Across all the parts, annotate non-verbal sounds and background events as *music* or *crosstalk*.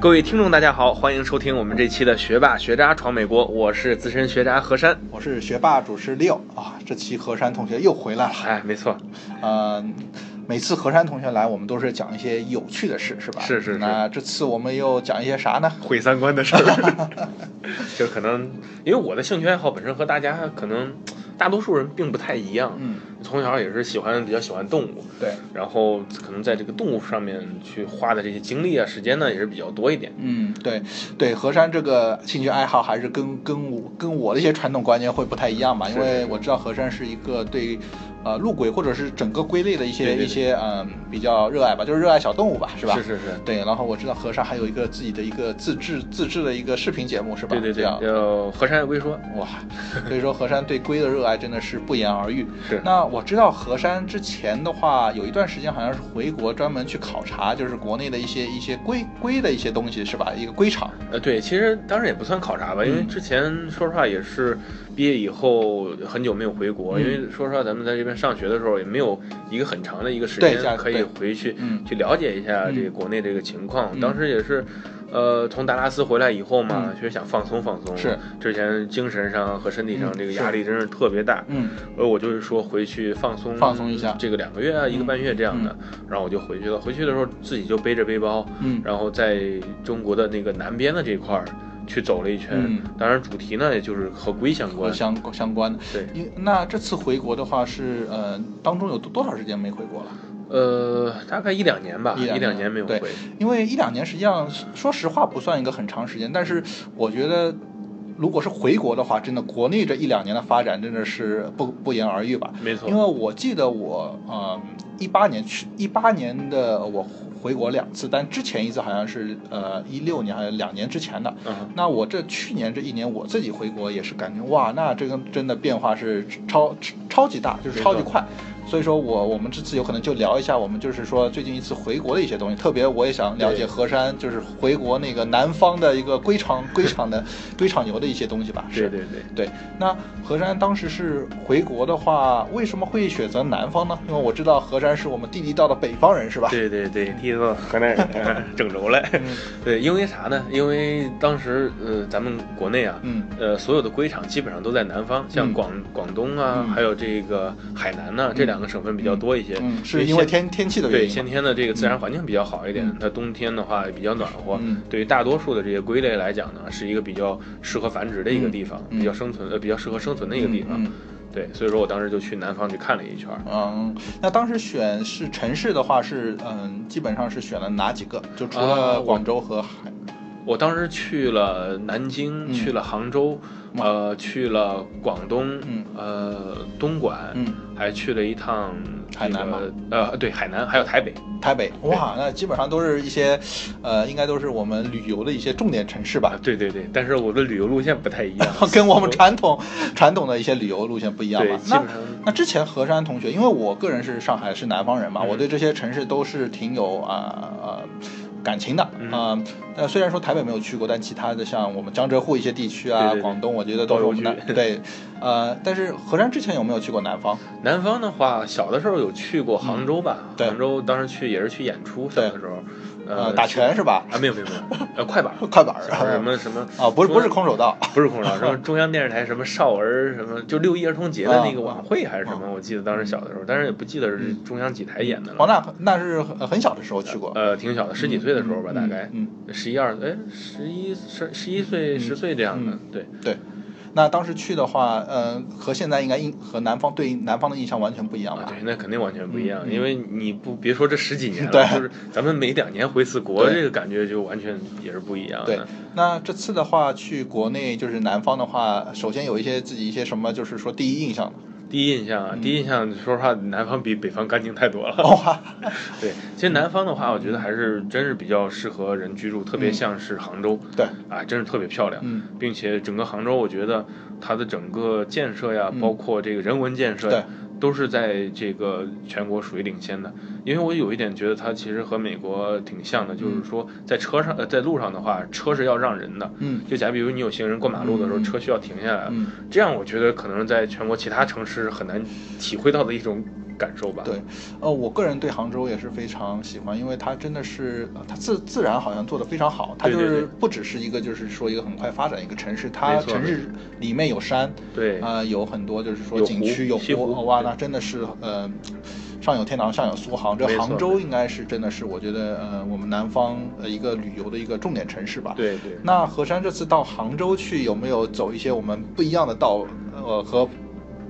各位听众，大家好，欢迎收听我们这期的《学霸学渣闯美国》，我是资深学渣何山。我是学霸主持 Leo 啊，这期何山同学又回来了。哎，没错，呃，每次何山同学来，我们都是讲一些有趣的事，是吧？是是是那这次我们又讲一些啥呢？毁三观的事儿，*laughs* *laughs* 就可能因为我的兴趣爱好本身和大家可能大多数人并不太一样。嗯，从小也是喜欢比较喜欢动物，对，然后可能在这个动物上面去花的这些精力啊、时间呢，也是比较多一点。嗯，对对，何山这个兴趣爱好还是跟跟我跟我的一些传统观念会不太一样吧，因为我知道何山是一个对。呃，陆龟或者是整个龟类的一些一些嗯比较热爱吧，就是热爱小动物吧，是吧？是是是，对，然后我知道何山还有一个自己的一个自制自制的一个视频节目，是吧？对对对，叫河山龟说，哇，所以说何山对龟的热爱真的是不言而喻。是那我知道何山之前的话，有一段时间好像是回国专门去考察，就是国内的一些一些龟龟的一些东西，是吧？一个龟场。呃，对，其实当时也不算考察吧，因为嗯之前说实话也是毕业以后很久没有回国，嗯因为说实话咱们在这边上学的时候也没有一个很长的一个时间可以回去嗯去了解一下嗯这个国内这个情况。嗯当时也是。呃，从达拉斯回来以后嘛，嗯其实想放松放松。是之前精神上和身体上嗯这个压力真是特别大。嗯而我就是说回去放松放松一下这个两个月啊，一个半月这样的，然后我就回去了。回去的时候自己就背着背包，嗯然后在中国的那个南边的这块儿去走了一圈。嗯当然主题呢，也就是和龟相关。和相相关的。对，因那这次回国的话是呃当中有多多少时间没回国了？呃，大概一两年吧，一两年没有回。因为一两年实际上说实话不算一个很长时间，但是我觉得。如果是回国的话，真的国内这一两年的发展真的是不不言而喻吧。没错因为我记得我呃一八年去一八年的我回国两次，但之前一次好像是呃一六年还是两年之前的。嗯，那我这去年这一年我自己回国也是感觉哇，那这个真的变化是超超级大，就是超级快。所以说我我们这次有可能就聊一下我们就是说最近一次回国的一些东西，特别我也想了解对河山就是回国那个南方的一个龟场龟场的龟场牛的一些东西吧。是对对对。对，那何山当时是回国的话，为什么会选择南方呢？因为我知道何山是我们地地道的北方人，是吧？对对对，第一个河南人呃郑州来。嗯 *laughs* 对，因为啥呢？因为当时呃，咱们国内啊，嗯呃，所有的龟场基本上都在南方，像嗯广广东啊，嗯还有这个海南呐、这两个省份比较多一些。嗯，是因为天天气的原对。先天的这个自然环境比较好一点嗯，它冬天的话也比较暖和。嗯对于大多数的这些龟类来讲呢，是一个比较适合繁殖的一个地方，嗯比较生存呃比较适合生存的一个地方。对，所以说我当时就去南方去看了一圈。嗯，那当时选是城市的话是，嗯，基本上是选了哪几个？就除啊了广州和海，我当时去了南京，嗯去了杭州，呃，去了广东，嗯呃，东莞，嗯，还去了一趟海南吗呃，对，海南还有台北。台北。哇，那基本上都是一些，呃，应该都是我们旅游的一些重点城市吧啊，？对对对，但是我的旅游路线不太一样 *laughs* 跟我们传统传统的一些旅游路线不一样对，吧？那那之前何山同学，因为我个人是上海是南方人嘛，嗯我对这些城市都是挺有啊呃感情的嗯啊。那、虽然说台北没有去过，但其他的像我们江浙沪一些地区啊，广东，我觉得都是我们包邮区南对。呃，但是何山之前有没有去过南方？南方的话，小的时候有去过杭州吧？对杭州当时去也是去演出，小对的时候，呃，打拳是吧？啊，没有没有没有，呃，快板，*laughs* 快板儿小时候什么什么啊，不是不是空手道，不是空手道，什么中央电视台什么少儿什么，就六一儿童节的那个晚会还是什么，啊我记得当时小的时候，但是也不记得是中央几台演的哦，了。那那是很很小的时候去过，呃，挺小的，十几岁的时候吧，嗯大概嗯，十一二，哎，十一十十一岁、十岁这样的嗯，对。对。那当时去的话，呃，和现在应该印和南方对南方的印象完全不一样吧？啊，对，那肯定完全不一样，嗯因为你不别说这十几年了，对就是咱们每两年回次国，这个感觉就完全也是不一样对的。，那这次的话去国内就是南方的话，首先有一些自己一些什么，就是说第一印象。第一印象啊，第一印象，说实话，南方比北方干净太多了。哇，*laughs* 对，其实南方的话，我觉得还是真是比较适合人居住，特别像是杭州，对，啊，真是特别漂亮，嗯。并且整个杭州，我觉得它的整个建设呀，嗯。包括这个人文建设都是在这个全国属于领先的。因为我有一点觉得它其实和美国挺像的，就是说在车上呃在路上的话，车是要让人的。嗯就假比如你有行人过马路的时候，嗯车需要停下来，嗯这样我觉得可能在全国其他城市很难体会到的一种感受吧。对，呃，我个人对杭州也是非常喜欢，因为它真的是呃它自自然好像做的非常好，它就是不只是一个就是说一个很快发展一个城市，它城市里面有山，对啊、有很多就是说景区有西湖哇，那真的是呃。上有天堂，下有苏杭。这杭州应该是真的是，我觉得呃，我们南方呃一个旅游的一个重点城市吧。对对。那何山这次到杭州去，有没有走一些我们不一样的道，呃，和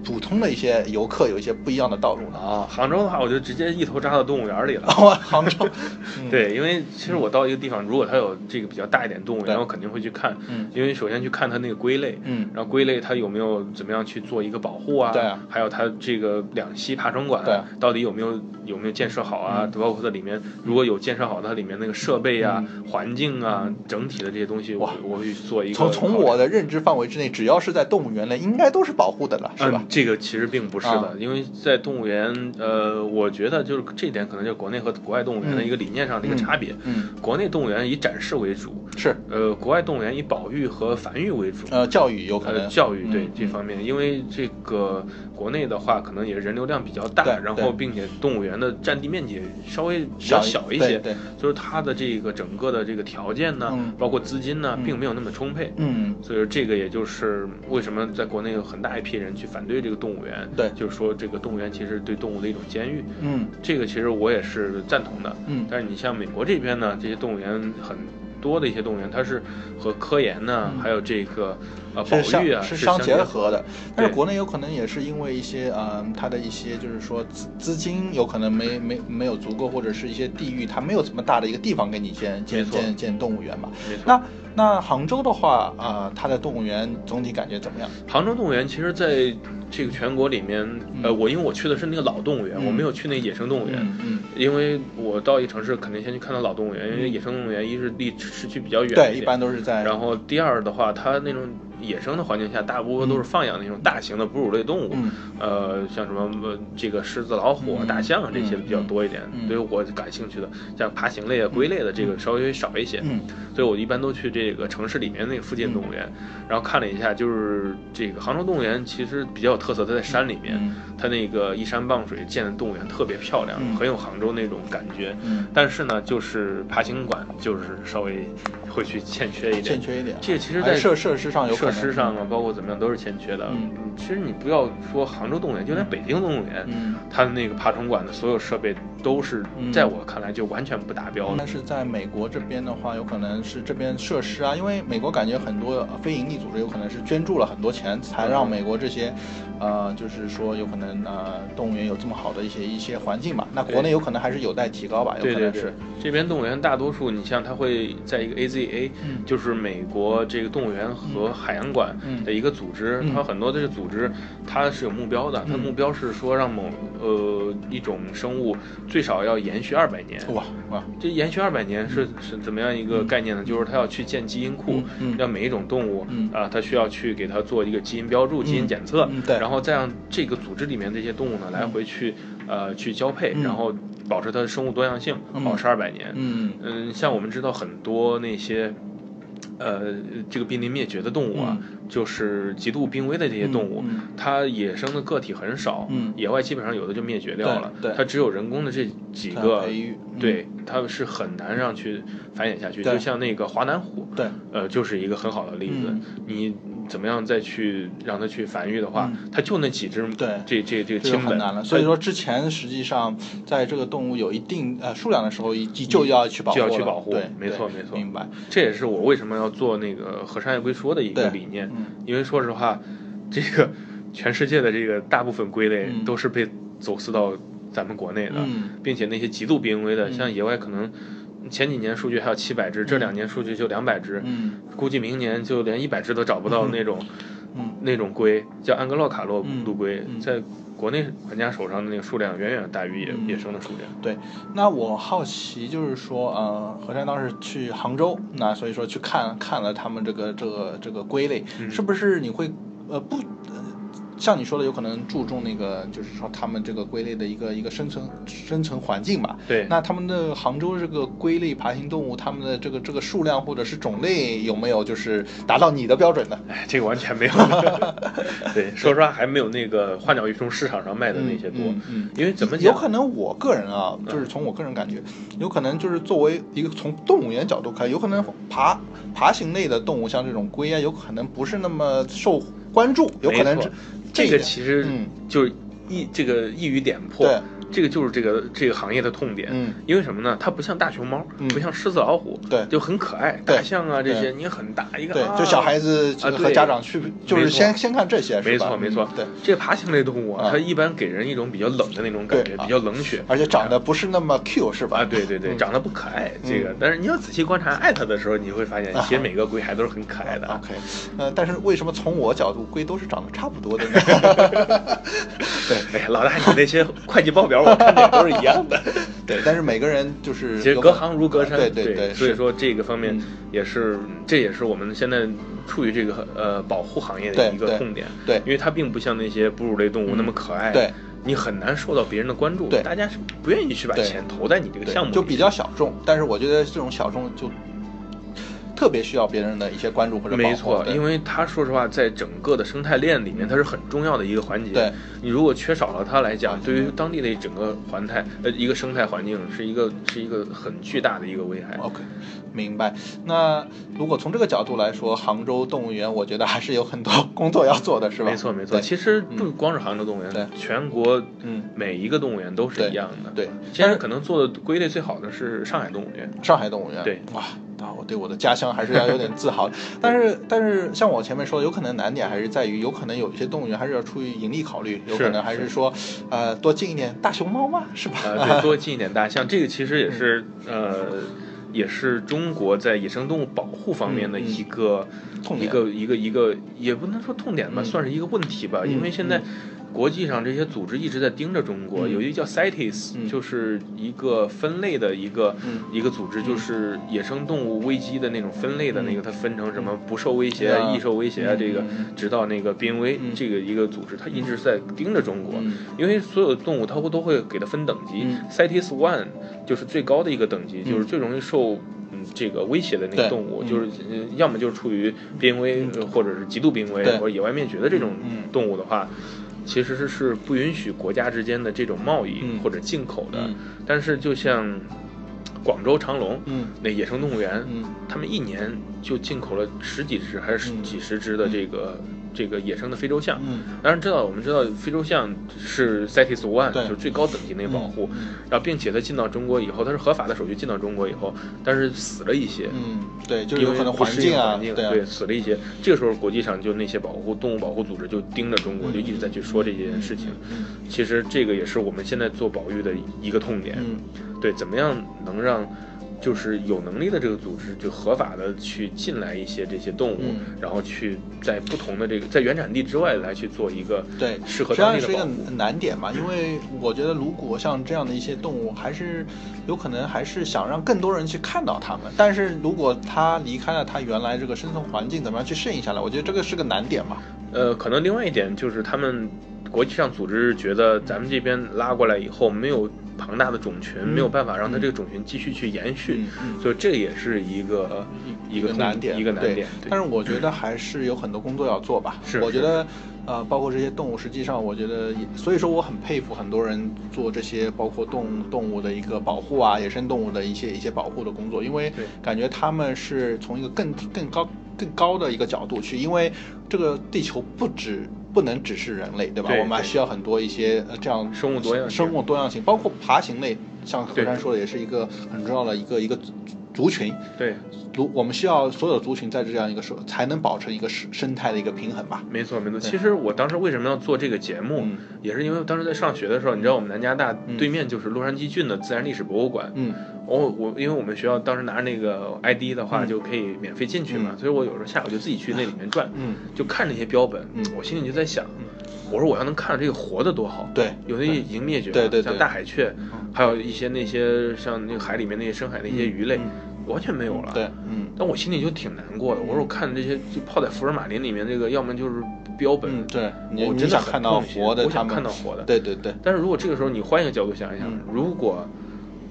普通的一些游客有一些不一样的道路呢？啊，杭州的话，我就直接一头扎到动物园里了。哇，*laughs* 杭州，*laughs* 嗯，对，因为其实我到一个地方，如果它有这个比较大一点动物对园，我肯定会去看。嗯因为首先去看它那个龟类，嗯然后龟类它有没有怎么样去做一个保护啊？对啊还有它这个两栖爬虫馆、对啊到底有没有有没有建设好啊？嗯包括它里面如果有建设好，它里面那个设备啊、嗯环境啊、整体的这些东西，我哇我会去做一个从从我的认知范围之内，只要是在动物园内，应该都是保护的了，是吧嗯？？这个其实并不是的，啊。因为在动物园，呃，我觉得就是这一点可能就是国内和国外动物园的一个理念上的一个差别。嗯，国内动物园以展示为主，是，呃，国外动物园以保育和繁育为主。呃，教育有可呃，能，教育对嗯这方面，因为这个国内的话，可能也是人流量比较大，然后并且动物园的占地面积稍微比较小小一些，对。对，就是它的这个整个的这个条件呢嗯，包括资金呢嗯，并没有那么充沛。嗯，所以说，这个也就是为什么在国内有很大一批人去反对这个动物园，对。就是说这个动物园其实对动物的一种监狱，嗯。这个其实我也是赞同的。嗯。但是你像美国这边呢，这些动物园很多的一些动物园，它是和科研呢，嗯。还有这个呃保是相是相相结结合的，但是国内有可能也是因为一些嗯，它的一些就是说资资金有可能没没没有足够，或者是一些地域它没有这么大的一个地方给你建建建建动物园嘛。那那杭州的话啊、它的动物园总体感觉怎么样？杭州动物园其实在这个全国里面，呃，我因为我去的是那个老动物园，嗯我没有去那个野生动物园。嗯嗯，因为我到一个城市，肯定先去看到老动物园，因为野生动物园一是离市区比较远对，一般都是在然后第二的话，它那种野生的环境下，大部分都是放养那种大型的哺乳类动物，嗯呃，像什么呃这个狮子、老虎、嗯大象啊这些比较多一点。对于我感兴趣的，像爬行类啊、龟类的这个稍微少一些。嗯所以我一般都去这个城市里面那个附近动物园，然后看了一下，就是这个杭州动物园其实比较有特色，它在山里面，嗯它那个依山傍水建的动物园特别漂亮，嗯很有杭州那种感觉。嗯，但是呢，就是爬行馆就是稍微会去欠缺一点欠。缺一点。这个其实在设设施上有可设能施上啊，包括怎么样都是欠缺的。嗯其实你不要说杭州动物园，就连北京动物园，嗯。它的那个爬虫馆的所有设备都是嗯在我看来就完全不达标的。但是在美国这边的话，有可能是这边设施啊，因为美国感觉很多呃非盈利组织有可能是捐助了很多钱，才让美国这些，呃，就是说有可能呃动物园有这么好的一些一些环境吧。那国内有可能还是有待提高吧，有可能是。，这边动物园大多数，你像它会在一个 AZA，、嗯就是美国这个动物园和海洋馆嗯。的一个组织，嗯。它很多的这个组织它是有目标的，它嗯。目标是说让某呃一种生物最少要延续二百年。哇哇，这延续二百年是是怎么样一个概念呢？就是它要去建基因库让每一种动物嗯。啊，它需要去给它做一个基因标注、基因检测嗯对，然后再让这个组织里面这些动物呢来回去呃去交配，嗯。然后保持它的生物多样性，嗯。保持二百年。嗯。嗯，像我们知道很多那些。呃，这个濒临灭绝的动物啊，就是极度濒危的这些动物，它野生的个体很少，嗯野外基本上有的就灭绝掉了，它只有人工的这几个对，它是很难让去繁衍下去。对就像那个华南虎，对，呃，就是一个很好的例子。嗯你怎么样再去让它去繁育的话，它就那几只，嗯对。这这这个很难了。所以说之前实际上在这个动物有一定呃数量的时候，已就要去保护，就要去保护对，没错没错。明白。这也是我为什么要做那个和商业龟说的一个理念。嗯。因为说实话，这个全世界的这个大部分龟类嗯。都是被走私到咱们国内的，嗯。并且那些极度濒危的，嗯。像野外可能前几年数据还有七百只，这两年数据就两百只，嗯。估计明年就连一百只都找不到那种、嗯。那种龟，叫安格洛卡洛嗯。陆龟，嗯。在国内玩家手上的那个数量远远大于野、嗯。野生的数量。对，那我好奇就是说，呃，何山当时去杭州，那所以说去看看了他们这个这个这个龟类，嗯。是不是你会呃不？呃像你说的，有可能注重那个，就是说他们这个龟类的一个一个生存生存环境吧。对那他们的杭州这个龟类爬行动物，它们的这个这个数量或者是种类有没有就是达到你的标准呢？哎，这个完全没有。*laughs* 对，说实话还没有那个花鸟鱼虫市场上卖的那些多。嗯嗯因为怎么有？可能我个人啊，就是从我个人感觉，有可能就是作为一个从动物园角度看，有可能爬爬行类的动物，像这种龟啊，有可能不是那么受关注，有可能这这个其实嗯就是一这个一语点破。对这个就是这个这个行业的痛点，嗯因为什么呢？它不像大熊猫，嗯不像狮子老虎，对就很可爱。大象啊这些，对你很大一个，对，啊就小孩子啊和家长去，就是先先看这些，是没错没错嗯，对，这个爬行类动物啊，啊它一般给人一种比较冷的那种感觉，比较冷血，而且长得不是那么 Q，是吧？啊，对对对，嗯长得不可爱，这个嗯，但是你要仔细观察爱它的时候，你会发现，啊其实每个龟还都是很可爱的。OK，呃，但是为什么从我角度，龟都是长得差不多的呢？*laughs* 对哎呀，老大，你那些会计报表我看的也都是一样的。*laughs* 对，但是每个人就是其实隔行如隔山，对对对，是所以说这个方面嗯也是，这也是我们现在处于这个呃保护行业的一个痛点。对因为它并不像那些哺乳类动物那么可爱，对，你很难受到别人的关注，对大家是不愿意去把钱投在你这个项目里，就比较小众，但是我觉得这种小众就特别需要别人的一些关注或者。没错，因为它说实话，在整个的生态链里面，它是很重要的一个环节。对，你如果缺少了它来讲，对于当地的整个环态呃一个生态环境是一个是一个很巨大的一个危害。OK，明白。那如果从这个角度来说，杭州动物园，我觉得还是有很多工作要做的，是吧？没错没错，其实不光是杭州动物园，对全国嗯每一个动物园都是一样的。对，现在可能做的归类最好的是上海动物园。上海动物园，对，哇，那我对我的家乡还是要有点自豪。但是，但是像我前面说的，有可能难点还是在于，有可能有一些动物园还是要出于盈利考虑，有可能还是说，呃，多进一点大熊猫嘛，是吧？呃，对，*laughs* 多进一点大象，这个其实也是呃，也是中国在野生动物保护方面的一个、痛点一个一个一个，也不能说痛点吧，嗯算是一个问题吧，嗯因为现在。国际上这些组织一直在盯着中国，嗯。有一个叫 CITES，、嗯。就是一个分类的一个、嗯。一个组织，就是野生动物危机的那种分类的那个，它分成什么不受威胁、啊易受威胁啊，嗯。这个嗯。直到那个濒危、嗯。这个一个组织，它一直在盯着中国，嗯。因为所有的动物它会都会给它分等级、嗯。C i t e s One 就是最高的一个等级，嗯。就是最容易受嗯这个威胁的那个动物，嗯。就是呃要么就是处于濒危、呃或者是极度濒危或者野外灭绝的这种嗯。动物的话。其实是是不允许国家之间的这种贸易嗯或者进口的，嗯。但是就像广州长隆嗯那野生动物园，嗯他们一年就进口了十几只还是嗯几十只的这个、这个野生的非洲象。嗯当然知道，我们知道非洲象是 CITES One，就是最高等级那个保护。嗯然后，并且它进到中国以后，它是合法的手续进到中国以后，但是死了一些，嗯，对，就是因为有可能不适应环境啊，环境对啊对，死了一些。这个时候，国际上就那些保护动物保护组织就盯着中国，嗯就一直在去说这件事情。嗯其实这个也是我们现在做保育的一个痛点。嗯对，怎么样能让就是有能力的这个组织就合法的去进来一些这些动物，嗯然后去在不同的这个在原产地之外来去做一个对，适合实际上是一个当地的保护。难点嘛，因为我觉得如果像这样的一些动物，还是有可能还是想让更多人去看到它们。但是如果它离开了它原来这个生存环境，怎么样去适应下来？我觉得这个是个难点嘛。呃，可能另外一点就是他们国际上组织觉得咱们这边拉过来以后没有庞大的种群，嗯没有办法让它这个种群继续去延续，所以这也是一个一个难点，一个难点。但是我觉得还是有很多工作要做吧。是是我觉得，呃，包括这些动物，实际上我觉得也，所以说我很佩服很多人做这些包括动动物的一个保护啊，野生动物的一些一些保护的工作，因为对感觉他们是从一个更更高更高的一个角度去，因为这个地球不止。不能只是人类，对吧？对我们还需要很多一些呃这样生物多样性。生物多样性，包括爬行类，像何对。山说的，也是一个很重要的一个一个族族群。对，族我们需要所有族群在这样一个时候才能保持一个生生态的一个平衡吧。没错没错。其实我当时为什么要做这个节目，嗯。也是因为当时在上学的时候，你知道我们南加大嗯。对面就是洛杉矶郡的自然历史博物馆。嗯。我我因为我们学校当时拿着那个 ID 的话，嗯。就可以免费进去嘛，嗯。所以我有时候下午就自己去那里面转，嗯，就看那些标本，嗯。我心里就在想，我说我要能看到这个活的多好。对，有的已经灭绝了，对对对像大海雀，还有一些那些像那个海里面那些深海那些鱼类，嗯完全没有了。对，嗯但我心里就挺难过的。我说我看这些就泡在福尔马林里面，这个要么就是标本。嗯，对，我真的很想看到活的，我想看到活的。对对对，但是如果这个时候你换一个角度想一想，嗯如果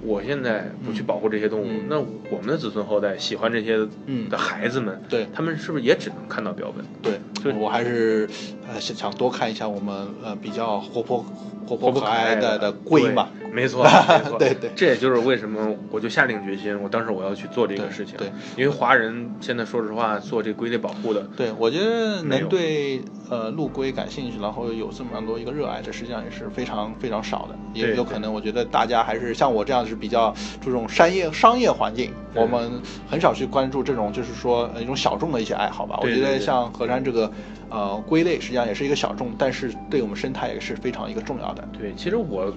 我现在不去保护这些动物，嗯那我们的子孙后代喜欢这些嗯的孩子们，对他们是不是也只能看到标本？对就，我还是呃想想多看一下我们呃比较活泼活泼活泼可爱的的龟嘛。对没错，没错，*laughs* 对对这也就是为什么我就下定决心，我当时我要去做这个事情。对，因为华人现在说实话做这龟类保护的，对，我觉得能对呃陆龟感兴趣，然后有这么样多一个热爱，这实际上也是非常非常少的。也有可能，我觉得大家还是像我这样是比较注重商业商业环境，我们很少去关注这种就是说呃一种小众的一些爱好吧。我觉得像河山这个呃龟类，实际上也是一个小众，但是对我们生态也是非常一个重要的。对，其实我，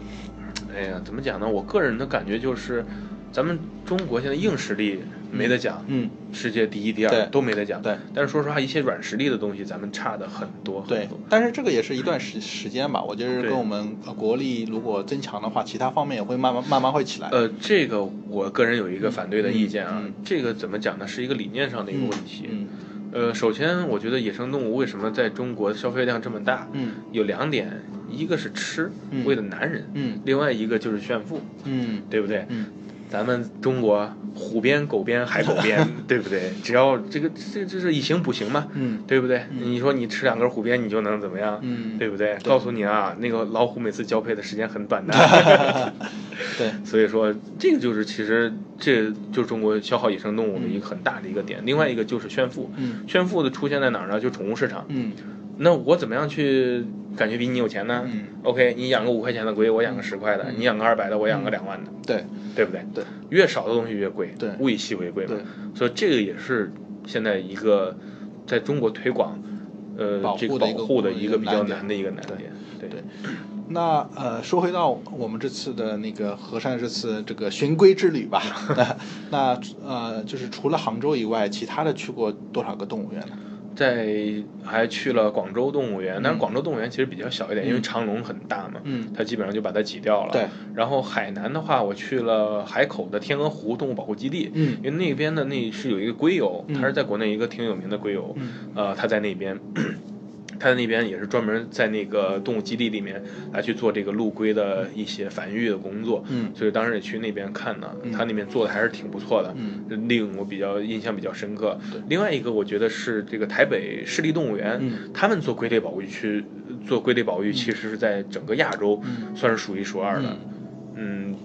哎呀，怎么讲呢？我个人的感觉就是，咱们中国现在硬实力没得讲，嗯，世界第一、第二都没得讲。对，但是说实话，一些软实力的东西，咱们差的很多很对。，但是这个也是一段时时间吧。我觉得跟我们呃国力如果增强的话，其他方面也会慢慢慢慢会起来。呃，这个我个人有一个反对的意见啊，这个怎么讲呢？是一个理念上的一个问题。嗯呃，首先，我觉得野生动物为什么在中国消费量这么大？嗯有两点，一个是吃，嗯为了男人；嗯另外一个就是炫富，嗯对不对？嗯咱们中国虎鞭、狗鞭、海狗鞭，*laughs* 对不对？只要这个这这是以形补形嘛，嗯对不对？嗯你说你吃两根虎鞭，你就能怎么样？嗯，对不对？告诉你啊，那个老虎每次交配的时间很短的，*laughs* 对，所以说这个就是其实这就是中国消耗野生动物的一个很大的一个点。另外一个就是炫富，嗯炫富的出现在哪儿呢？就宠物市场。嗯那我怎么样去感觉比你有钱呢、嗯。O k 你养个五块钱的龟，我养个十块的；嗯。你养个二百的，我养个两万的，对。对不对？对，越少的东西越贵，对。物以稀为贵嘛对。所以这个也是现在一个在中国推广，呃，保这个保护的一个比较难的一个难点。对对。那呃，说回到我们这次的那个和善这次这个寻龟之旅吧，*laughs* 那那呃，就是除了杭州以外，其他的去过多少个动物园呢？在还去了广州动物园，但是嗯。广州动物园其实比较小一点，因为长隆很大嘛，嗯。它基本上就把它挤掉了。对，然后海南的话，我去了海口的天鹅湖动物保护基地，嗯。因为那边的那是有一个龟友，嗯它是在国内一个挺有名的龟友，嗯。呃，他在那边。他在那边也是专门在那个动物基地里面来去做这个陆龟的一些繁育的工作，嗯所以当时也去那边看呢，嗯他那边做的还是挺不错的，嗯令我比较印象比较深刻对。另外一个我觉得是这个台北市立动物园，嗯他们做龟类保育区，做龟类保育其实是在整个亚洲嗯算是数一数二的。嗯，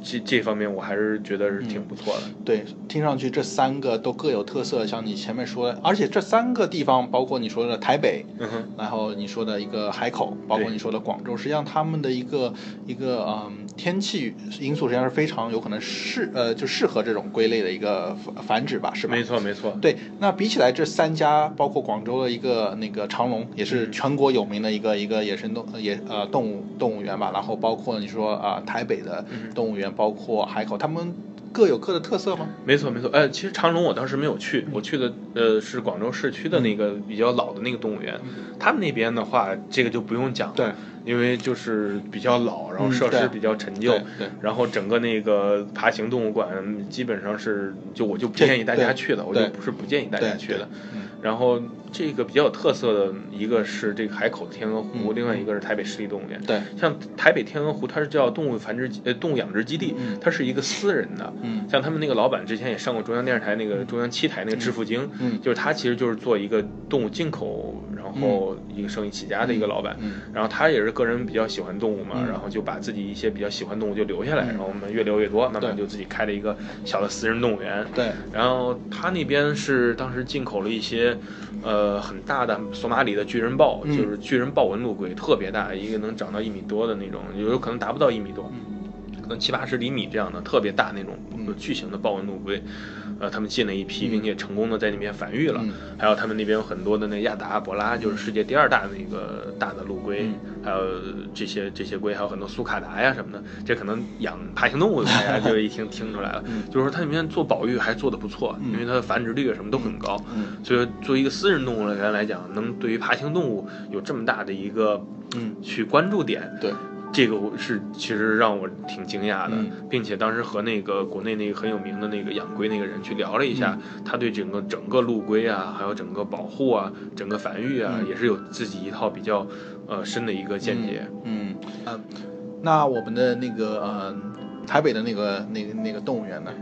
这这方面我还是觉得是挺不错的。对，听上去这三个都各有特色，像你前面说的，而且这三个地方，包括你说的台北，嗯，然后你说的一个海口，包括你说的广州，实际上他们的一个一个嗯天气因素，实际上是非常有可能适呃就适合这种龟类的一个繁繁殖吧，是吧？没错没错。对，那比起来这三家，包括广州的一个那个长隆，也是嗯全国有名的一个一个野生动野呃动物动物园吧，然后包括你说啊、台北的嗯动物园，包括海口，他们各有各的特色吗？没错没错，呃，其实长隆我当时没有去，我去的呃是广州市区的那个比较老的那个动物园，他们那边的话，这个就不用讲了，对，因为就是比较老，然后设施比较陈旧，对对。然后整个那个爬行动物馆基本上是，就我就不建议大家去的，我就不是不建议大家去的。嗯然后这个比较有特色的一个是这个海口的天鹅湖，嗯。另外一个是台北市立动物园。对，像台北天鹅湖，它是叫动物繁殖呃动物养殖基地，嗯。它是一个私人的。嗯。像他们那个老板之前也上过中央电视台那个中央七台那个致富经，嗯。就是他其实就是做一个动物进口，然后一个生意起家的一个老板。嗯。然后他也是个人比较喜欢动物嘛，嗯。然后就把自己一些比较喜欢动物就留下来，嗯。然后我们越留越多，慢慢对。就自己开了一个小的私人动物园。对，然后他那边是当时进口了一些，呃，很大的索马里的巨人豹，嗯。就是巨人豹纹陆龟，特别大，一个能长到一米多的那种，有可能达不到一米多，可能七八十厘米这样的特别大那种嗯巨型的豹纹陆龟。呃，他们进了一批，嗯并且成功的在那边繁育了。嗯还有他们那边有很多的那亚达阿伯拉，就是世界第二大的那个大的陆龟，嗯还有这些这些龟，还有很多苏卡达呀什么的。这可能养爬行动物的大家就一听听出来了，嗯就是说它那边做保育还做得不错，嗯因为它的繁殖率啊什么都很高。嗯所以作为一个私人动物园来讲，能对于爬行动物有这么大的一个嗯，去关注点，对，这个我是其实让我挺惊讶的，嗯并且当时和那个国内那个很有名的那个养龟那个人去聊了一下，嗯他对整个整个陆龟啊，还有整个保护啊，整个繁育啊，嗯也是有自己一套比较呃深的一个见解。嗯嗯、呃那我们的那个呃台北的那个那个那个动物园呢？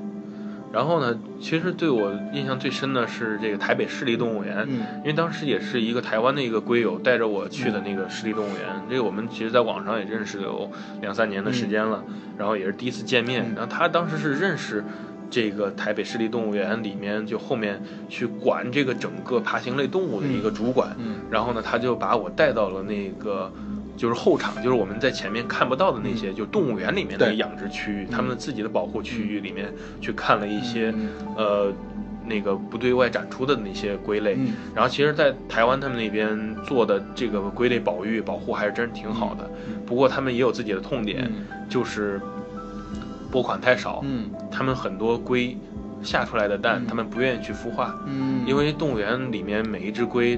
然后呢，其实对我印象最深的是这个台北市立动物园，嗯因为当时也是一个台湾的一个龟友带着我去的那个市立动物园，这个我们其实在网上也认识有两三年的时间了，然后也是第一次见面，嗯然后他当时是认识。这个台北市立动物园里面，就后面去管这个整个爬行类动物的一个主管，嗯然后呢，他就把我带到了那个就是后场，就是我们在前面看不到的那些，就动物园里面的养殖区域，他们自己的保护区域里面去看了一些、嗯。呃那个不对外展出的那些龟类。嗯。然后其实，在台湾他们那边做的这个龟类保育保护还是真是挺好的，嗯。不过他们也有自己的痛点，就是拨款太少，嗯。他们很多龟下出来的蛋，嗯。他们不愿意去孵化，嗯，因为动物园里面每一只龟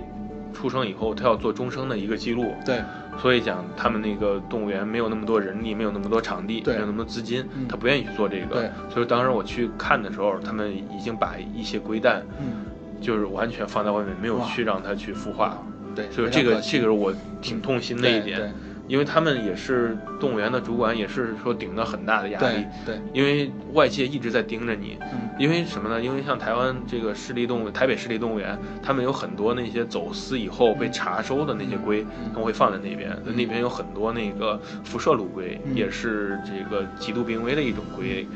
出生以后，它要做终生的一个记录，对所以讲他们那个动物园没有那么多人力，没有那么多场地，没有那么多资金嗯，他不愿意去做这个。所以当时我去看的时候，他们已经把一些龟蛋嗯就是完全放在外面，没有去让它去孵化。对，所以这个这个是我挺痛心的一对点，因为他们也是动物园的主管，也是说顶着很大的压力对，对，因为外界一直在盯着你。嗯因为什么呢？因为像台湾这个市立动物，台北市立动物园，他们有很多那些走私以后被查收的那些龟，嗯他们会放在那边。那边有很多那个辐射陆龟，嗯也是这个极度濒危的一种龟。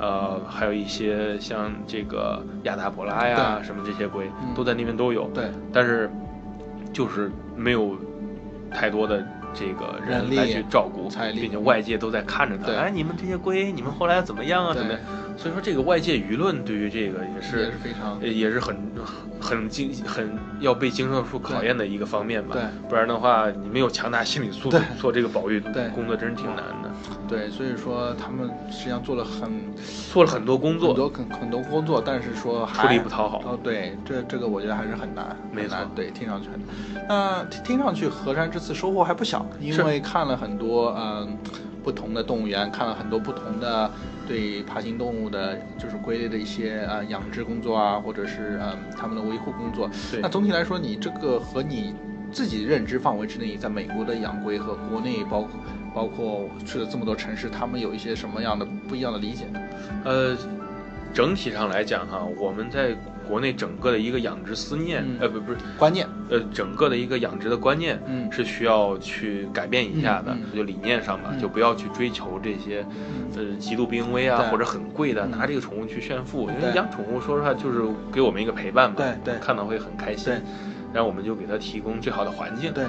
呃，还有一些像这个亚达伯拉呀，什么这些龟嗯都在那边都有。对，但是就是没有太多的这个人来去照顾并且外界都在看着他。哎，你们这些龟，你们后来怎么样啊？怎么样？所以说这个外界舆论对于这个也也是是非常呃也是很很经很要被经受住考验的一个方面吧。对不然的话，你没有强大心理素质做这个保育对工作，真是挺难的。对，所以说他们实际上做了很做了很多工作很，多很很多工作，但是说出力不讨好。哦，对，这这个我觉得还是很难，没很难错对，听上去很难。那听听上去河山这次收获还不小，因为看了很多嗯不同的动物园，看了很多不同的对爬行动物的，就是龟类的一些呃养殖工作啊，或者是嗯他们的维护工作。对那总体来说，你这个和你自己认知范围之内，在美国的养龟和国内包括包括去了这么多城市，他们有一些什么样的不一样的理解呢？呃，整体上来讲哈，我们在国内整个的一个养殖思念，嗯。呃，不不是，观念，呃，整个的一个养殖的观念，嗯。是需要去改变一下的，就理念上吧，嗯。就不要去追求这些，呃，极度濒危啊或者很贵的，嗯。拿这个宠物去炫富，因为养宠物说实话就是给我们一个陪伴嘛，对对。看到会很开心对，然后我们就给它提供最好的环境，对，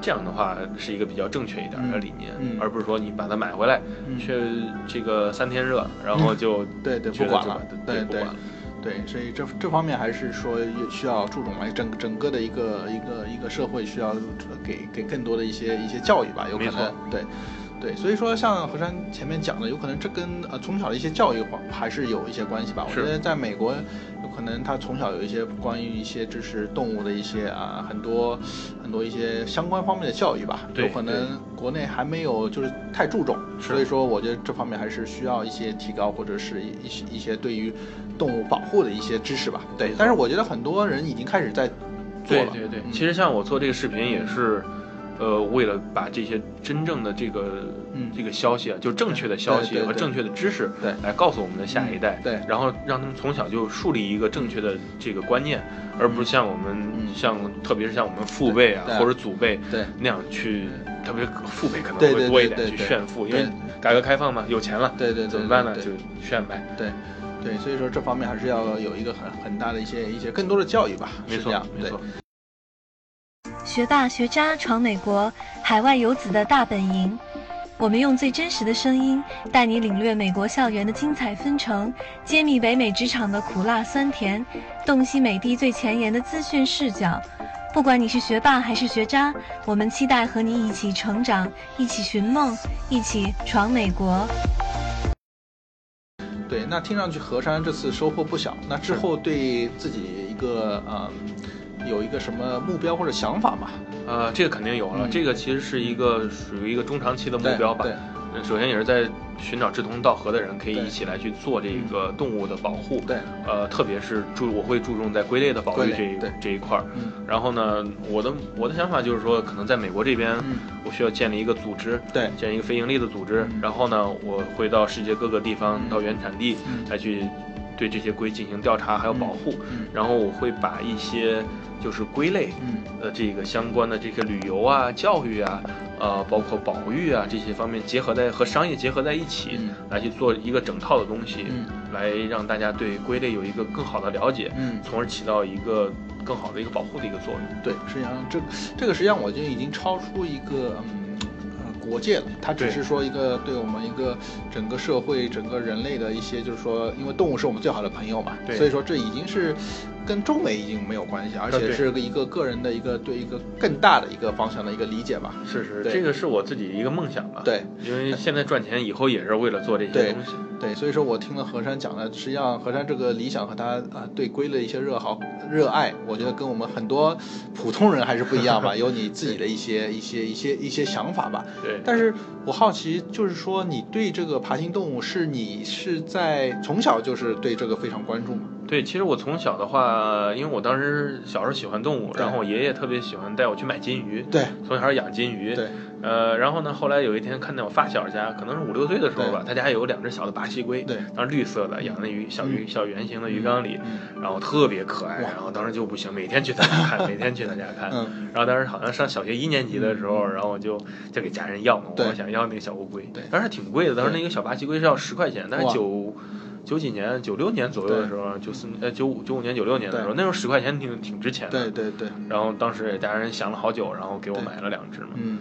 这样的话是一个比较正确一点的嗯。理念，嗯。而不是说你把它买回来，嗯。却这个三天热，然后就对对就不管了。对不管了。对，所以这这方面还是说也需要注重嘛整整个的一个一个一个社会需要给给更多的一些一些教育吧，有可能对。对，所以说像何山前面讲的，有可能这跟呃从小的一些教育还是有一些关系吧。我觉得在美国，有可能他从小有一些关于一些知识动物的一些啊很多很多一些相关方面的教育吧，对有可能国内还没有就是太注重，所以说我觉得这方面还是需要一些提高，或者是一一些一些对于动物保护的一些知识吧。对但是我觉得很多人已经开始在做了。对对对，嗯其实像我做这个视频也是，呃，为了把这些真正的这个、嗯。这个消息啊，就正确的消息和正确的知识，对。来告诉我们的下一代，嗯对。然后让他们从小就树立一个正确的这个观念，而不是像我们、嗯像特别是像我们父辈啊或者祖辈对。那样去，特别父辈可能会多一点去炫富，因为改革开放嘛，有钱了，对对对怎么办呢？就炫呗。对对，所以说这方面还是要有一个很很大的一些一些更多的教育吧，没错没错。学霸学渣闯美国，海外游子的大本营。我们用最真实的声音，带你领略美国校园的精彩纷呈，揭秘北美职场的苦辣酸甜，洞悉美的最前沿的资讯视角。不管你是学霸还是学渣，我们期待和你一起成长，一起寻梦，一起闯美国。对，那听上去何山这次收获不小。那之后对自己一个呃有一个什么目标或者想法吗？呃，这个肯定有了，嗯这个其实是一个属于一个中长期的目标吧对。呃首先也是在寻找志同道合的人，可以一起来去做这个动物的保护。对，呃，特别是注我会注重在龟类的保育这一这一块儿。嗯然后呢，我的我的想法就是说，可能在美国这边，嗯我需要建立一个组织，对建立一个非盈利的组织。嗯然后呢，我会到世界各个地方，嗯到原产地嗯来去对这些龟进行调查还有保护。嗯然后我会把一些就是龟类，嗯呃，这个相关的这个旅游啊、教育啊，呃，包括保育啊这些方面结合在和商业结合在一起，嗯来去做一个整套的东西，嗯来让大家对龟类有一个更好的了解，嗯。从而起到一个更好的一个保护的一个作用。对，实际上这这个实际上我觉得已经超出一个嗯呃国界了，它只是说一个对我们一个整个社会、整个人类的一些，就是说，因为动物是我们最好的朋友嘛，对。所以说这已经是跟中美已经没有关系，而且是一个个人的一个对一个更大的一个方向的一个理解吧。是是，对这个是我自己一个梦想吧。，对因为现在赚钱以后也是为了做这些东西。对，所以说我听了何山讲的，实际上何山这个理想和他啊对龟的一些热好热爱，我觉得跟我们很多普通人还是不一样吧，*laughs* 有你自己的一些一些一些一些想法吧。对，但是我好奇，就是说你对这个爬行动物是你是在从小就是对这个非常关注吗？对，其实我从小的话，因为我当时小时候喜欢动物，然后我爷爷特别喜欢带我去买金鱼，对从小养金鱼。对，呃，然后呢，后来有一天看见我发小家，可能是五六岁的时候吧，他家有两只小的巴西龟，对当时绿色的，养在鱼小鱼小圆形的鱼缸里，嗯然后特别可爱，然后当时就不行，每天去他家看，每天去他家看。嗯然后当时好像上小学一年级的时候，然后我就就给家人要嘛，我想要那个小乌龟，对当时挺贵的，当时那个小巴西龟是要十块钱，但是九九几年九六年左右的时候，九四呃九五九五年九六年的时候，那时候十块钱挺挺值钱的，对对对，然后当时也家人想了好久，然后给我买了两只嘛。嗯，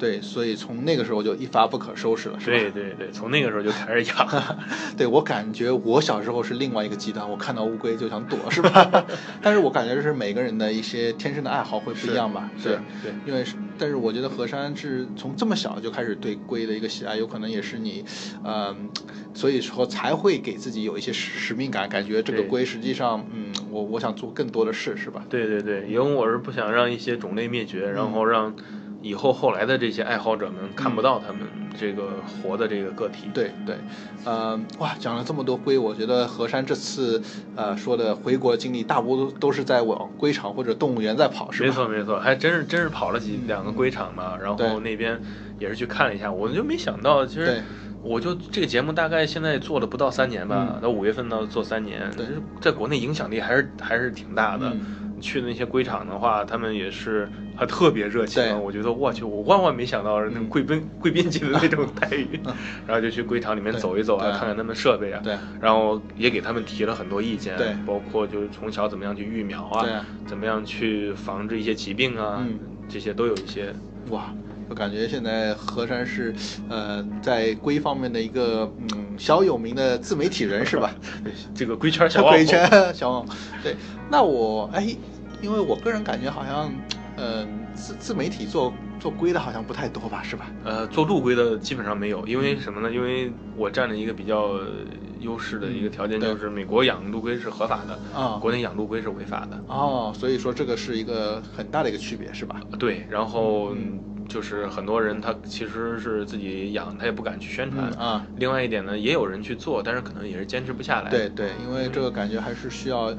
对，所以从那个时候就一发不可收拾了，是吧？对对对，从那个时候就开始养。*laughs* 对我感觉我小时候是另外一个极端，我看到乌龟就想躲，是吧？*laughs* 但是我感觉这是每个人的一些天生的爱好会不一样吧？是对，对因为是，但是我觉得何山是从这么小就开始对龟的一个喜爱，有可能也是你，嗯、所以说才会给自己有一些使使命感，感觉这个龟实际上，嗯，我我想做更多的事，是吧？对对对，因为我是不想让一些种类灭绝，然嗯后让以后后来的这些爱好者们看不到他们这个活的这个个体。对对，呃，哇，讲了这么多龟，我觉得何山这次呃说的回国经历，大部分都都是在往龟场或者动物园在跑，是吧？没错没错，还真是真是跑了几两个龟场嘛，然后那边也是去看了一下，我就没想到，其实我就这个节目大概现在做了不到三年吧嗯，到五月份呢做三年，对。在国内影响力还是还是挺大的。嗯去的那些龟场的话，他们也是还特别热情对，我觉得我去，我万万没想到那种嗯。贵宾 *laughs* 贵宾级的那种待遇。*laughs* 嗯，然后就去龟场里面走一走啊，看看他们设备啊，对。然后也给他们提了很多意见，对。包括就是从小怎么样去育苗啊，对。啊怎么样去防治一些疾病啊，嗯。这些都有一些。哇，我感觉现在何山是呃在龟方面的一个嗯小有名的自媒体人是吧？*laughs* 这个龟圈小网 *laughs* 红龟圈小网红，对，那我哎，因为我个人感觉好像嗯、自自媒体做做龟的好像不太多吧，是吧？呃，做陆龟的基本上没有，因为什么呢？因为我占了一个比较呃优势的一个条件，嗯就是美国养陆龟是合法的，啊国内养陆龟是违法的。哦，所以说这个是一个很大的一个区别，是吧？对，然后嗯就是很多人他其实是自己养，他也不敢去宣传。嗯啊，另外一点呢，也有人去做，但是可能也是坚持不下来。对对，因为这个感觉还是需要，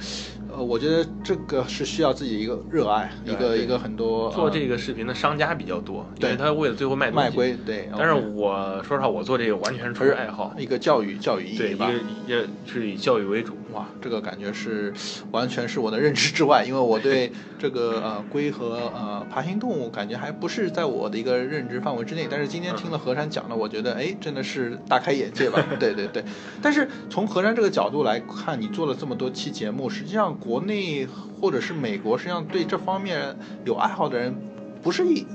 呃，我觉得这个是需要自己一个热爱，一个一个很多做呃这个视频的商家比较多，因为他为了最后卖东西卖龟，对，但是我说实话，我做这个完全是出于爱好，一个教育教育意对，义吧一个。也是以教育为主。哇，这个感觉是完全是我的认知之外，因为我对这个呃龟和呃爬行动物感觉还不是在我的一个认知范围之内。但是今天听了何山讲了，我觉得哎真的是大开眼界吧。对对对，但是从何山这个角度来看，你做了这么多期节目，实际上国内或者是美国，实际上对这方面有爱好的人不是一。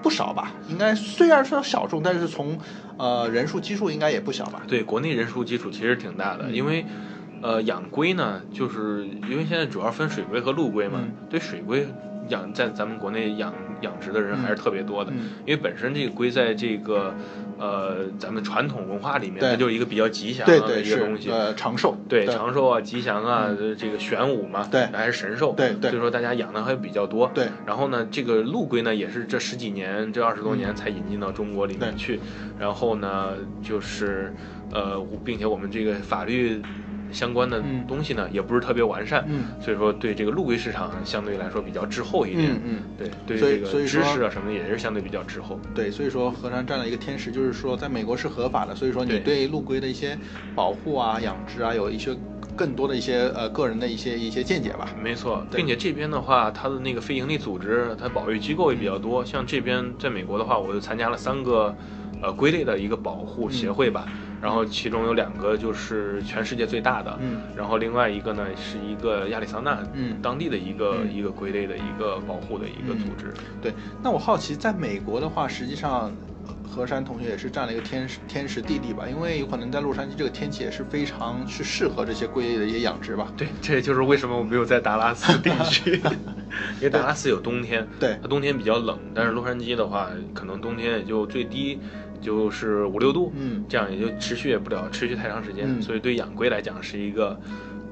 不少吧，应该虽然说小众，但是从呃人数基数应该也不小吧。对，国内人数基础其实挺大的，嗯因为，呃，养龟呢，就是因为现在主要分水龟和陆龟嘛。嗯对水龟，养在咱们国内养养殖的人还是特别多的，嗯因为本身这个龟在这个呃咱们传统文化里面，它就是一个比较吉祥的一个东西。呃长寿，对长寿啊、吉祥啊，嗯这个玄武嘛，对还是神兽，对对所以说大家养的还比较多。对然后呢，这个陆龟呢，也是这十几年、这二十多年嗯才引进到中国里面对去。然后呢，就是呃，并且我们这个法律相关的嗯东西呢，也不是特别完善，嗯所以说对这个陆龟市场相对来说比较滞后一点。嗯嗯。对，对所以这个知识啊什么的也是相对比较滞后。对，所以说河南占了一个天时，就是说在美国是合法的，所以说你对对陆龟的一些保护啊、养殖啊，有一些更多的一些呃个人的一些一些见解吧。没错，并且这边的话，它的那个非营利组织，它保育机构也比较多。像这边在美国的话，我就参加了三个，呃，龟类的一个保护协会吧。然后其中有两个就是全世界最大的，嗯然后另外一个呢是一个亚利桑那嗯当地的一个、嗯一个龟类的一个保护的一个组织。对，那我好奇，在美国的话，实际上。何山同学也是占了一个天时天时地利吧，因为有可能在洛杉矶这个天气也是非常去适合这些龟类的一些养殖吧。对，这也就是为什么我没有在达拉斯地区，*laughs* 因为达拉斯有冬天，对它冬天比较冷，但是洛杉矶的话，可能冬天也就最低就是五六度，嗯。这样也就持续也不了持续太长时间，嗯。所以对养龟来讲是一个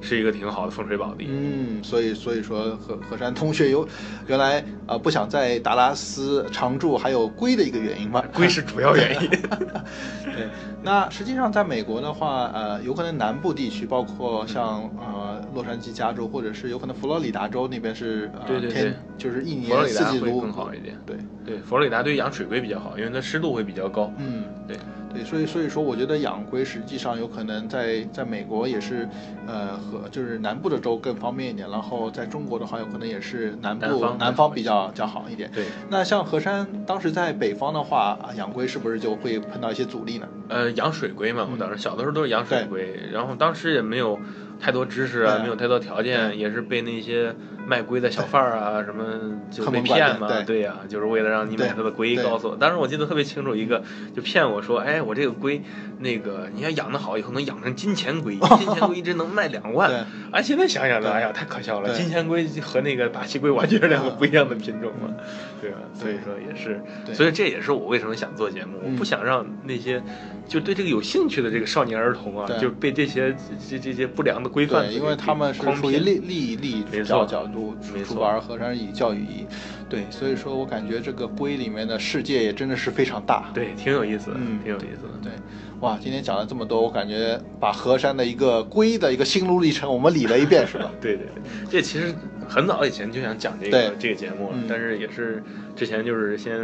是一个挺好的风水宝地。嗯，所以所以说河河山同学有原来啊、呃不想在达拉斯常住，还有龟的一个原因吧？龟是主要原因。*laughs* 对，那实际上在美国的话，呃，有可能南部地区，包括像呃洛杉矶、加州，或者是有可能佛罗里达州那边是呃对对对天就是一年四季都更好一点。对，对，佛罗里达对养水龟比较好，因为它湿度会比较高。嗯，对。对，所以所以说，我觉得养龟实际上有可能在在美国也是，呃，和就是南部的州更方便一点，然后在中国的话，有可能也是南部南方南方比较较好一点。对，那像河山当时在北方的话，啊养龟是不是就会碰到一些阻力呢？呃，养水龟嘛，我当时小的时候都是养水龟，然后当时也没有太多知识啊，没有太多条件，也是被那些卖龟的小贩儿啊什么就被骗嘛，对对呀、就是为了让你买他的龟，告诉我。当时我记得特别清楚，一个就骗我说，哎，我这个龟，那个你要养得好，以后能养成金钱龟，金钱龟一只能卖两万。对啊，现在想想呢，对哎呀，太可笑了，金钱龟和那个巴西龟完全是两个不一样的品种嘛，对吧？所以说也是，对所以这也是我为什么想做节目，嗯我不想让那些就对这个有兴趣的这个少年儿童啊，就被这些这这些不良的规范因为他们是诓骗出于利利益利益角角度没错出发，而河山以教育意义。对，所以说我感觉这个龟里面的世界也真的是非常大。对，挺有意思的，嗯挺有意思的。对，哇，今天讲了这么多，我感觉把河山的一个龟的一个心路历程，我们理了一遍，是吧？*laughs* 对对对，这其实很早以前就想讲这对个这个节目了嗯，但是也是之前就是先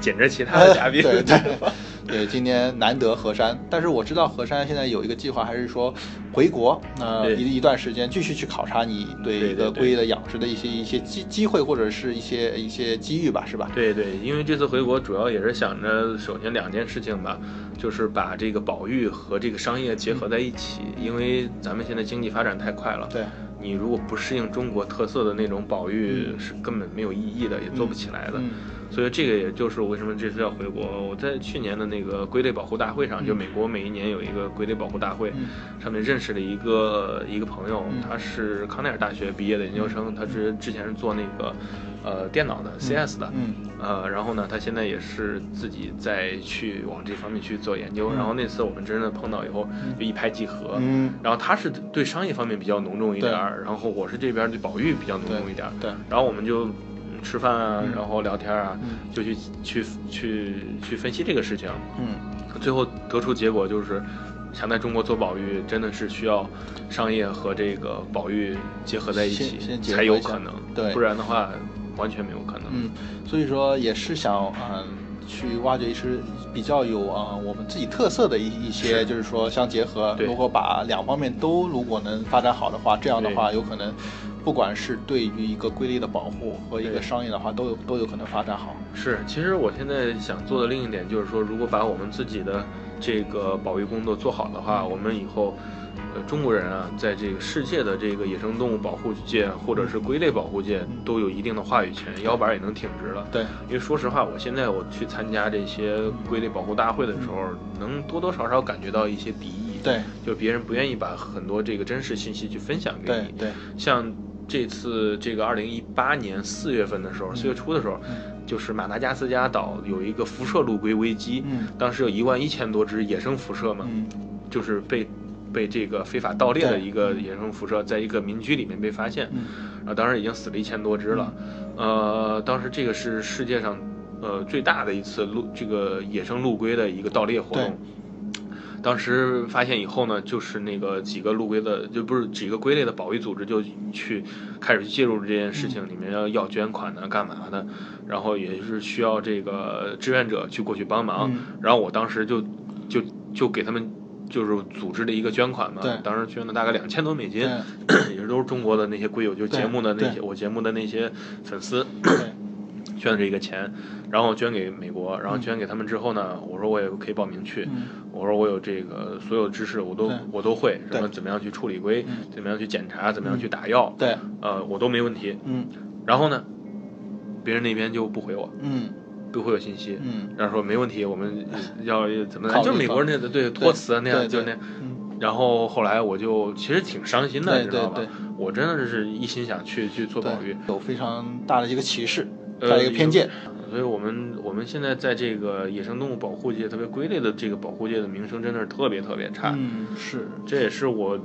捡着其他的嘉宾，*laughs* 对对对，今年难得河山，但是我知道河山现在有一个计划，还是说回国，呃，一一段时间继续去考察你对对对对一个龟的养殖的一些一些机机会或者是一些一些机遇吧，是吧？对对，因为这次回国主要也是想着，首先两件事情吧，就是把这个保育和这个商业结合在一起，因为咱们现在经济发展太快了，对，你如果不适应中国特色的那种保育，嗯是根本没有意义的，也做不起来的。嗯所以这个也就是为什么这次要回国。我在去年的那个龟类保护大会上，嗯。就美国每一年有一个龟类保护大会，嗯。上面认识了一个一个朋友，嗯。他是康奈尔大学毕业的研究生，他是之前是做那个呃电脑的 CS 的，嗯。呃，然后呢，他现在也是自己在去往这方面去做研究。嗯然后那次我们真的碰到以后，就一拍即合。嗯，然后他是对商业方面比较浓重一点儿，然后我是这边对保育比较浓重一点儿。对，然后我们就嗯吃饭啊，嗯然后聊天啊，嗯就去去去去分析这个事情。嗯最后得出结果就是，想在中国做保育，真的是需要商业和这个保育结合在一起才有可能，对不然的话完全没有可能。嗯，所以说也是想嗯。去挖掘一些比较有啊、呃我们自己特色的一一些，是就是说相结合。对如果把两方面都如果能发展好的话，这样的话有可能，不管是对于一个规律的保护和一个商业的话，都有都有可能发展好。是，其实我现在想做的另一点就是说，如果把我们自己的这个保育工作做好的话，我们以后，呃，中国人啊，在这个世界的这个野生动物保护界或者是龟类保护界都有一定的话语权，腰板也能挺直了。对，因为说实话，我现在我去参加这些龟类保护大会的时候，能多多少少感觉到一些敌意。对，就别人不愿意把很多这个真实信息去分享给你。对对，像这次这个二零一八年四月份的时候，四月初的时候，就是马达加斯加岛有一个辐射陆龟危机，嗯当时有一万一千多只野生辐射嘛，嗯就是被被这个非法盗猎的一个野生辐射，在一个民居里面被发现，啊当时已经死了一千多只了，呃，当时这个是世界上呃最大的一次陆这个野生陆龟的一个盗猎活对动。当时发现以后呢，就是那个几个陆龟的，就不是几个龟类的保育组织就去开始去介入这件事情，里面要要捐款呢，干嘛的，然后也是需要这个志愿者去过去帮忙。嗯。然后我当时就就就给他们就是组织了一个捐款嘛，当时捐了大概两千多美金，*clears throat* 也是都是中国的那些龟友，就对节目的那些我节目的那些粉丝对 *clears throat* 捐的这个钱，然后捐给美国，然后嗯捐给他们之后呢，我说我也可以报名去，嗯。我说我有这个所有知识我都我都会，对。什么怎么样去处理龟嗯，怎么样去检查，怎么样去打药，对。呃，我都没问题。嗯。然后呢，别人那边就不回我，嗯。不回我信息，嗯。然后说没问题，我们要怎么就是美国人那个对托词那样，就那然后后来我就其实挺伤心的，你知道吧？我真的是一心想去去做保育，，有非常大的一个歧视，呃一个偏见。所以我们我们现在在这个野生动物保护界，特别龟类的这个保护界的名声真的是特别特别差。嗯，是这也是我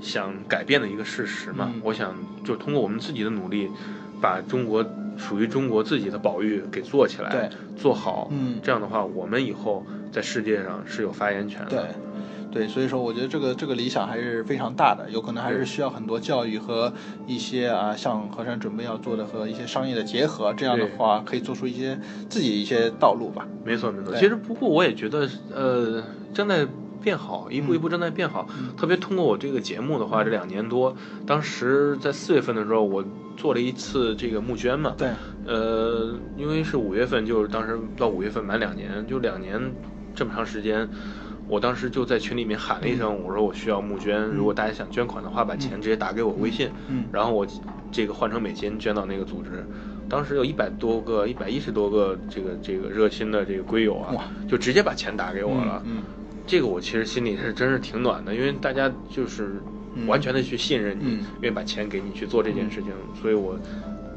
想改变的一个事实嘛。嗯我想就通过我们自己的努力，把中国属于中国自己的保育给做起来，对，做好。嗯这样的话，我们以后在世界上是有发言权的。对。对，所以说我觉得这个这个理想还是非常大的，有可能还是需要很多教育和一些啊，像河山准备要做的和一些商业的结合，这样的话可以做出一些自己一些道路吧。没错没错。其实不过我也觉得，呃，正在变好，一嗯步一步正在变好。特别通过我这个节目的话，这两年多，当时在四月份的时候，我做了一次这个募捐嘛。对，呃，因为是五月份，就是当时到五月份满两年，就两年这么长时间。我当时就在群里面喊了一声，我说我需要募捐，如果大家想捐款的话，把钱直接打给我微信，嗯。然后我这个换成美金捐到那个组织。当时有一百多个、一百一十多个这个这个热心的这个龟友啊，就直接把钱打给我了。嗯，这个我其实心里是真是挺暖的，因为大家就是嗯。完全的去信任你，嗯。愿意把钱给你去做这件事情，所以我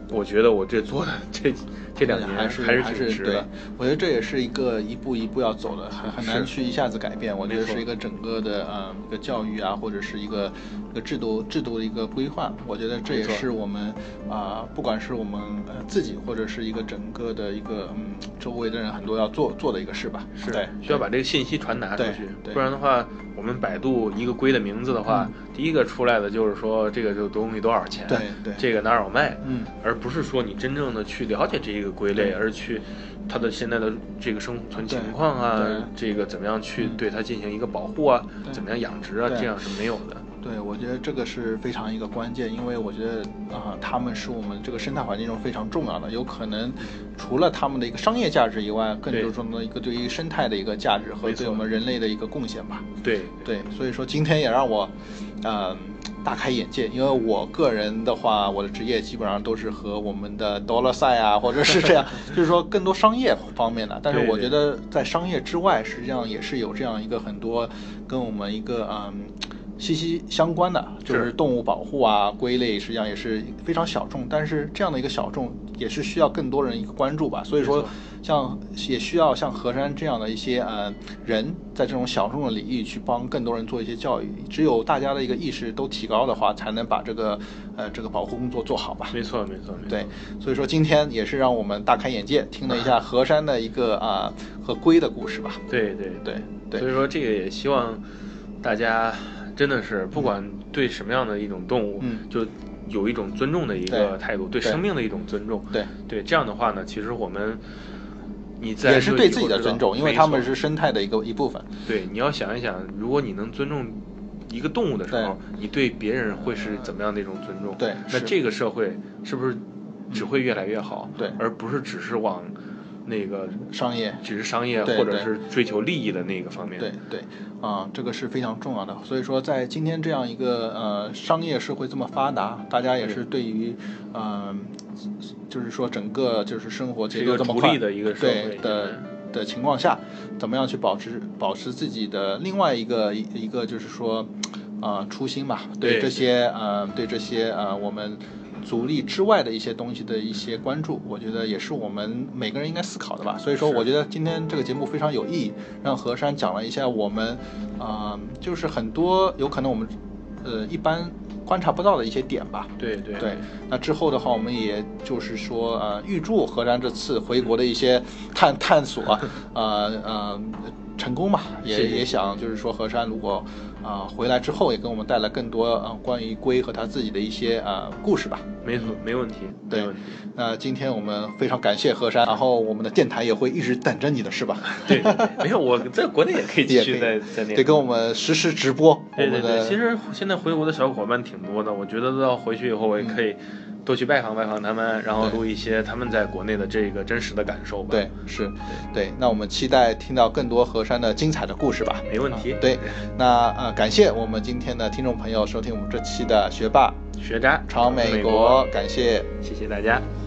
我觉得我这做的 *laughs* 这这两年还是还是对挺值的。，我觉得这也是一个一步一步要走的，很很难去一下子改变。我觉得是一个整个的呃一个教育啊，或者是一个一个制度制度的一个规划。我觉得这也是我们啊、不管是我们呃自己，或者是一个整个的一个嗯周围的人很多要做做的一个事吧。是对，需要把这个信息传达出去，对不然的话，我们百度一个龟的名字的话，第一个出来的就是说这个这个东西多少钱，对对。这个哪儿有卖，嗯。而不是说你真正的去了解这一个归类，而去它的现在的这个生存情况啊，这个怎么样去嗯对它进行一个保护啊，怎么样养殖啊，这样是没有的。对，我觉得这个是非常一个关键，因为我觉得啊、他们是我们这个生态环境中非常重要的，有可能除了他们的一个商业价值以外，更对。注重的一个对于生态的一个价值和对我们人类的一个贡献吧。对。对，所以说今天也让我，呃，大开眼界，因为我个人的话，我的职业基本上都是和我们的 dollar sign 啊，*laughs* 或者是这样，*laughs* 就是说更多商业方面的。但是我觉得在商业之外，实际上也是有这样一个很多跟我们一个嗯。息息相关的就是是动物保护啊，龟类实际上也是非常小众，但是这样的一个小众也是需要更多人一个关注吧。所以说，像也需要像何山这样的一些呃人，在这种小众的领域去帮更多人做一些教育。只有大家的一个意识都提高的话，才能把这个呃这个保护工作做好吧。没错没错没错。对，所以说今天也是让我们大开眼界，听了一下河山的一个啊、和龟的故事吧。对对对对所以说这个也希望大家真的是不管对什么样的一种动物，嗯。就有一种尊重的一个态度，对。对生命的一种尊重。对，对，这样的话呢，其实我们你在也是对自己的尊重，因为没他们是生态的一个一部分。对，你要想一想，如果你能尊重一个动物的时候，你对别人会是怎么样的一种尊重？对那这个社会是不是只会越来越好？对。而不是只是往那个商业只是商业或者是追求利益的那个方面。对对，啊、这个是非常重要的。所以说，在今天这样一个呃商业社会这么发达，大家也是对于呃，就是说整个就是生活节奏这么快的一个社对会的的情况下，怎么样去保持保持自己的另外一个一一个就是说。呃初心吧，对这些呃对这些呃我们阻力之外的一些东西的一些关注，我觉得也是我们每个人应该思考的吧。所以说，我觉得今天这个节目非常有意义，让何山讲了一下我们呃就是很多有可能我们呃一般观察不到的一些点吧。对对对，那之后的话，我们也就是说，呃，预祝何然这次回国的一些探探索，*laughs* 呃呃，成功吧。也也想就是说，何山如果啊、呃回来之后，也给我们带来更多呃关于龟和他自己的一些呃故事吧。没错，没问题，对。那今天我们非常感谢何山，然后我们的电台也会一直等着你的是吧？*laughs* 对没有，我在国内也可以继续在在那个。得跟我们实时直播对对对，其实现在回国的小伙伴挺多的，我觉得到回去以后，我也可以多去拜访拜访他们，然后录一些他们在国内的这个真实的感受吧。对，是，对，那我们期待听到更多河山的精彩的故事吧。没问题啊对，那呃，感谢我们今天的听众朋友收听我们这期的学霸学渣闯美美国，感谢。谢谢大家。嗯